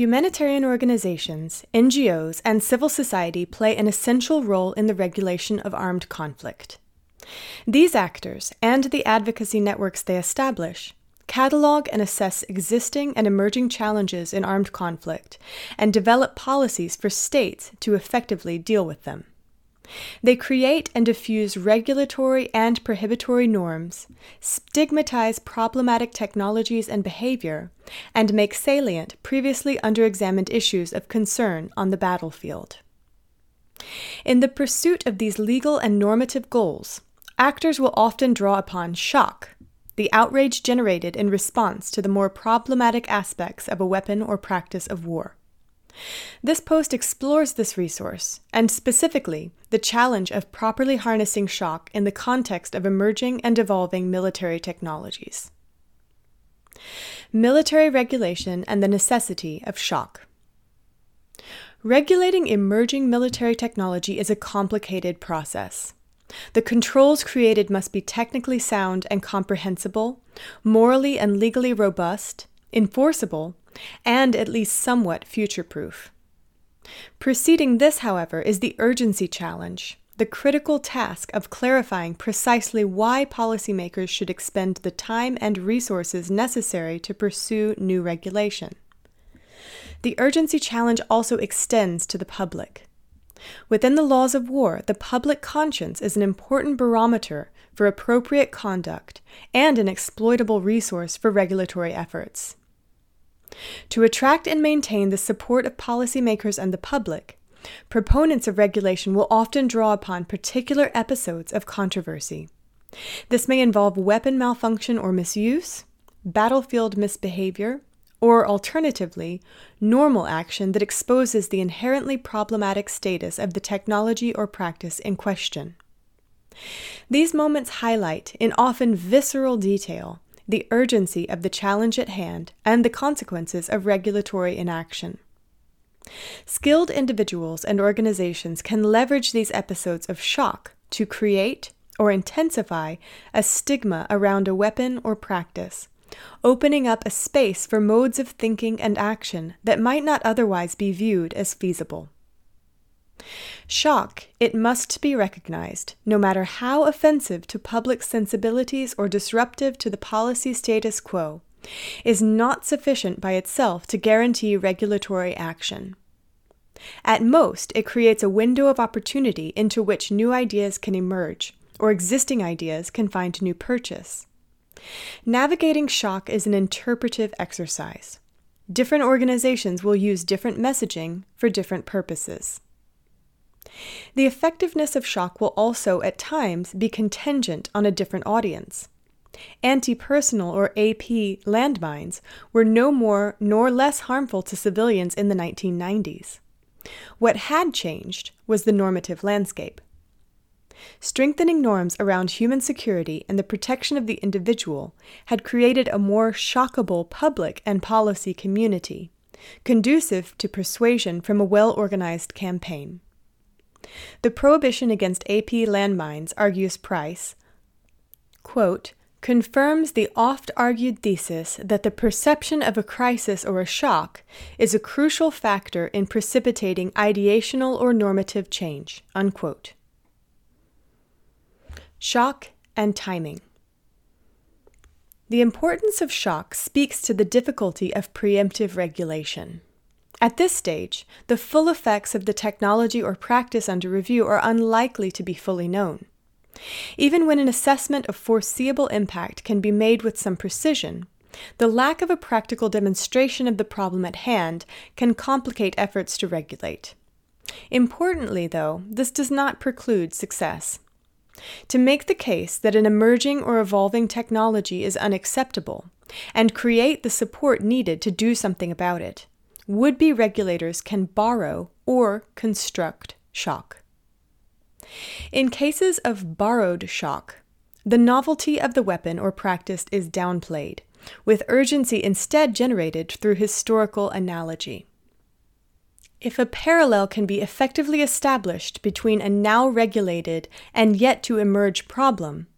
Humanitarian organizations, NGOs, and civil society play an essential role in the regulation of armed conflict. These actors, and the advocacy networks they establish, catalog and assess existing and emerging challenges in armed conflict, and develop policies for states to effectively deal with them. They create and diffuse regulatory and prohibitory norms, stigmatize problematic technologies and behavior, and make salient previously underexamined issues of concern on the battlefield. In the pursuit of these legal and normative goals, actors will often draw upon shock, the outrage generated in response to the more problematic aspects of a weapon or practice of war. This post explores this resource, and specifically the challenge of properly harnessing shock in the context of emerging and evolving military technologies. Military regulation and the necessity of shock. Regulating emerging military technology is a complicated process. The controls created must be technically sound and comprehensible, morally and legally robust, enforceable, and at least somewhat future proof. Preceding this, however, is the urgency challenge, the critical task of clarifying precisely why policymakers should expend the time and resources necessary to pursue new regulation. The urgency challenge also extends to the public. Within the laws of war, the public conscience is an important barometer for appropriate conduct and an exploitable resource for regulatory efforts. To attract and maintain the support of policymakers and the public, proponents of regulation will often draw upon particular episodes of controversy. This may involve weapon malfunction or misuse, battlefield misbehavior, or alternatively, normal action that exposes the inherently problematic status of the technology or practice in question. These moments highlight, in often visceral detail, the urgency of the challenge at hand, and the consequences of regulatory inaction. Skilled individuals and organizations can leverage these episodes of shock to create or intensify a stigma around a weapon or practice, opening up a space for modes of thinking and action that might not otherwise be viewed as feasible. Shock, it must be recognized, no matter how offensive to public sensibilities or disruptive to the policy status quo, is not sufficient by itself to guarantee regulatory action. At most, it creates a window of opportunity into which new ideas can emerge, or existing ideas can find new purchase. Navigating shock is an interpretive exercise. Different organizations will use different messaging for different purposes. The effectiveness of shock will also, at times, be contingent on a different audience. Anti personnel or AP landmines were no more nor less harmful to civilians in the 1990s. What had changed was the normative landscape. Strengthening norms around human security and the protection of the individual had created a more shockable public and policy community, conducive to persuasion from a well organized campaign. The prohibition against AP landmines, argues Price, quote, confirms the oft argued thesis that the perception of a crisis or a shock is a crucial factor in precipitating ideational or normative change. Unquote. Shock and timing. The importance of shock speaks to the difficulty of preemptive regulation. At this stage, the full effects of the technology or practice under review are unlikely to be fully known. Even when an assessment of foreseeable impact can be made with some precision, the lack of a practical demonstration of the problem at hand can complicate efforts to regulate. Importantly, though, this does not preclude success. To make the case that an emerging or evolving technology is unacceptable, and create the support needed to do something about it, would be regulators can borrow or construct shock. In cases of borrowed shock, the novelty of the weapon or practice is downplayed, with urgency instead generated through historical analogy. If a parallel can be effectively established between a now regulated and yet to emerge problem,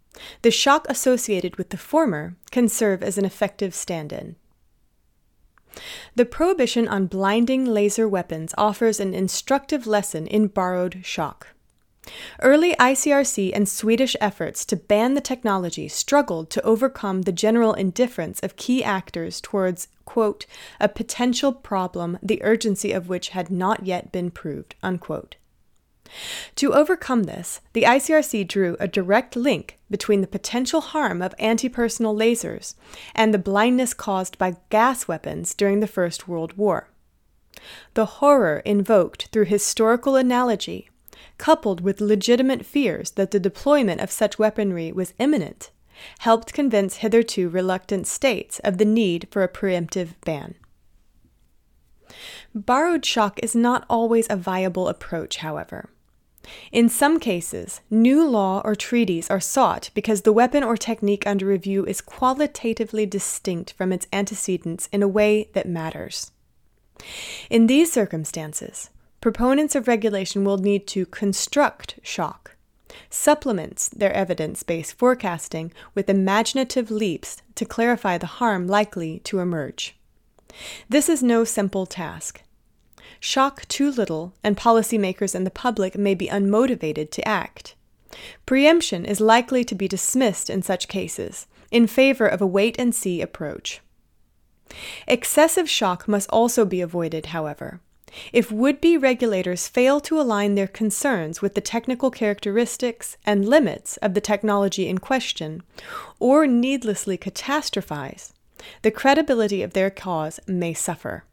the shock associated with the former can serve as an effective stand in. The prohibition on blinding laser weapons offers an instructive lesson in borrowed shock. Early ICRC and Swedish efforts to ban the technology struggled to overcome the general indifference of key actors towards, quote, a potential problem the urgency of which had not yet been proved, unquote. To overcome this, the ICRC drew a direct link between the potential harm of anti personnel lasers and the blindness caused by gas weapons during the First World War. The horror invoked through historical analogy coupled with legitimate fears that the deployment of such weaponry was imminent, helped convince hitherto reluctant states of the need for a preemptive ban. Borrowed shock is not always a viable approach, however. In some cases, new law or treaties are sought because the weapon or technique under review is qualitatively distinct from its antecedents in a way that matters. In these circumstances, proponents of regulation will need to construct shock, supplements their evidence based forecasting with imaginative leaps to clarify the harm likely to emerge. This is no simple task. Shock too little, and policymakers and the public may be unmotivated to act. Preemption is likely to be dismissed in such cases, in favor of a wait and see approach. Excessive shock must also be avoided, however. If would be regulators fail to align their concerns with the technical characteristics and limits of the technology in question, or needlessly catastrophize, the credibility of their cause may suffer.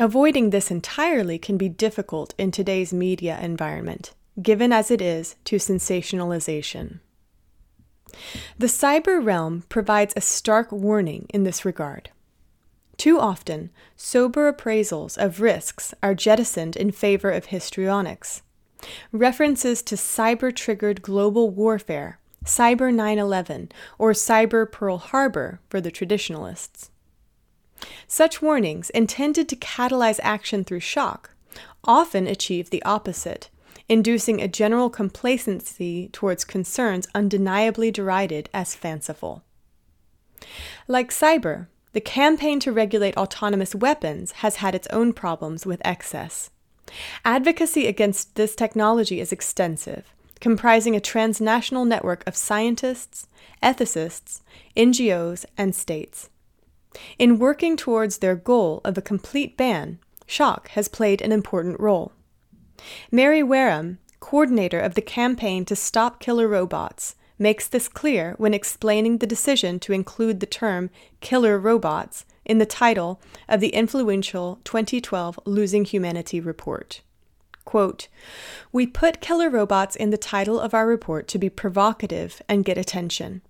Avoiding this entirely can be difficult in today's media environment, given as it is to sensationalization. The cyber realm provides a stark warning in this regard. Too often, sober appraisals of risks are jettisoned in favor of histrionics. References to cyber triggered global warfare, Cyber 9 11, or Cyber Pearl Harbor for the traditionalists. Such warnings, intended to catalyze action through shock, often achieve the opposite, inducing a general complacency towards concerns undeniably derided as fanciful. Like cyber, the campaign to regulate autonomous weapons has had its own problems with excess. Advocacy against this technology is extensive, comprising a transnational network of scientists, ethicists, NGOs, and states. In working towards their goal of a complete ban, Shock has played an important role. Mary Wareham, coordinator of the campaign to stop killer robots, makes this clear when explaining the decision to include the term killer robots in the title of the influential 2012 Losing Humanity report. Quote, We put killer robots in the title of our report to be provocative and get attention.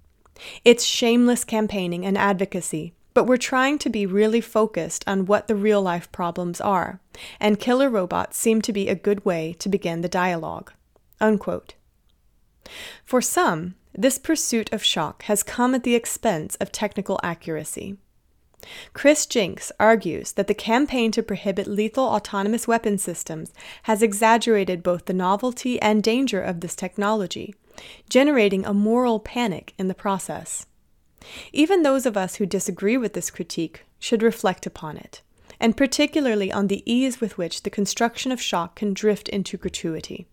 It's shameless campaigning and advocacy, but we're trying to be really focused on what the real life problems are, and killer robots seem to be a good way to begin the dialogue. Unquote. For some, this pursuit of shock has come at the expense of technical accuracy. Chris Jenks argues that the campaign to prohibit lethal autonomous weapon systems has exaggerated both the novelty and danger of this technology, generating a moral panic in the process. Even those of us who disagree with this critique should reflect upon it, and particularly on the ease with which the construction of shock can drift into gratuity.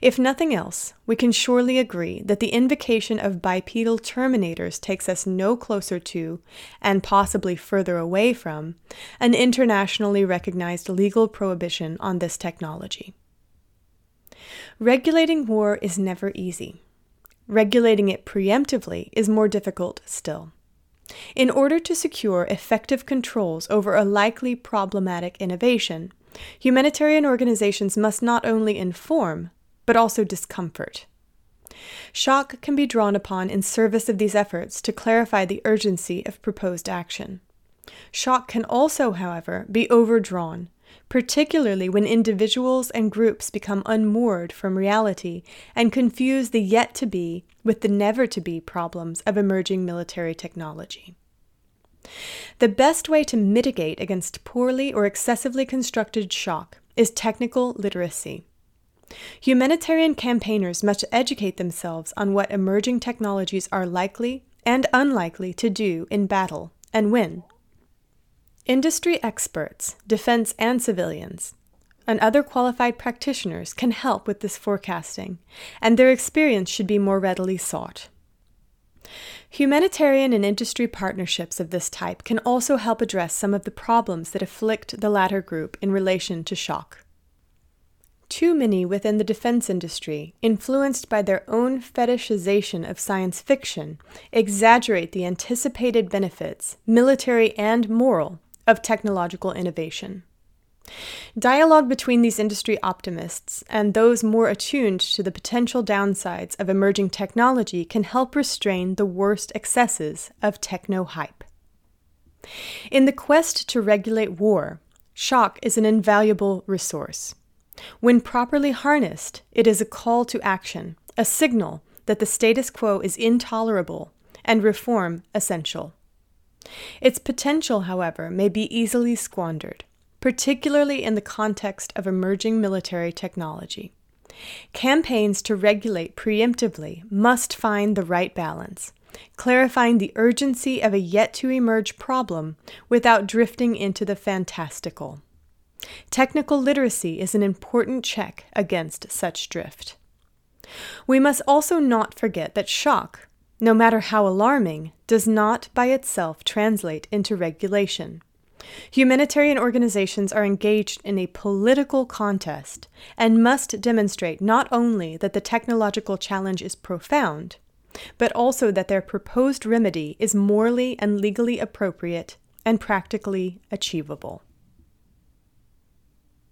If nothing else, we can surely agree that the invocation of bipedal terminators takes us no closer to, and possibly further away from, an internationally recognized legal prohibition on this technology. Regulating war is never easy. Regulating it preemptively is more difficult still. In order to secure effective controls over a likely problematic innovation, Humanitarian organizations must not only inform, but also discomfort. Shock can be drawn upon in service of these efforts to clarify the urgency of proposed action. Shock can also, however, be overdrawn, particularly when individuals and groups become unmoored from reality and confuse the yet to be with the never to be problems of emerging military technology. The best way to mitigate against poorly or excessively constructed shock is technical literacy. Humanitarian campaigners must educate themselves on what emerging technologies are likely and unlikely to do in battle and when. Industry experts, defense and civilians, and other qualified practitioners can help with this forecasting, and their experience should be more readily sought. Humanitarian and industry partnerships of this type can also help address some of the problems that afflict the latter group in relation to shock. Too many within the defense industry, influenced by their own fetishization of science fiction, exaggerate the anticipated benefits, military and moral, of technological innovation. Dialogue between these industry optimists and those more attuned to the potential downsides of emerging technology can help restrain the worst excesses of techno hype. In the quest to regulate war, shock is an invaluable resource. When properly harnessed, it is a call to action, a signal that the status quo is intolerable and reform essential. Its potential, however, may be easily squandered particularly in the context of emerging military technology. Campaigns to regulate preemptively must find the right balance, clarifying the urgency of a yet to emerge problem without drifting into the fantastical. Technical literacy is an important check against such drift. We must also not forget that shock, no matter how alarming, does not by itself translate into regulation. Humanitarian organizations are engaged in a political contest and must demonstrate not only that the technological challenge is profound, but also that their proposed remedy is morally and legally appropriate and practically achievable.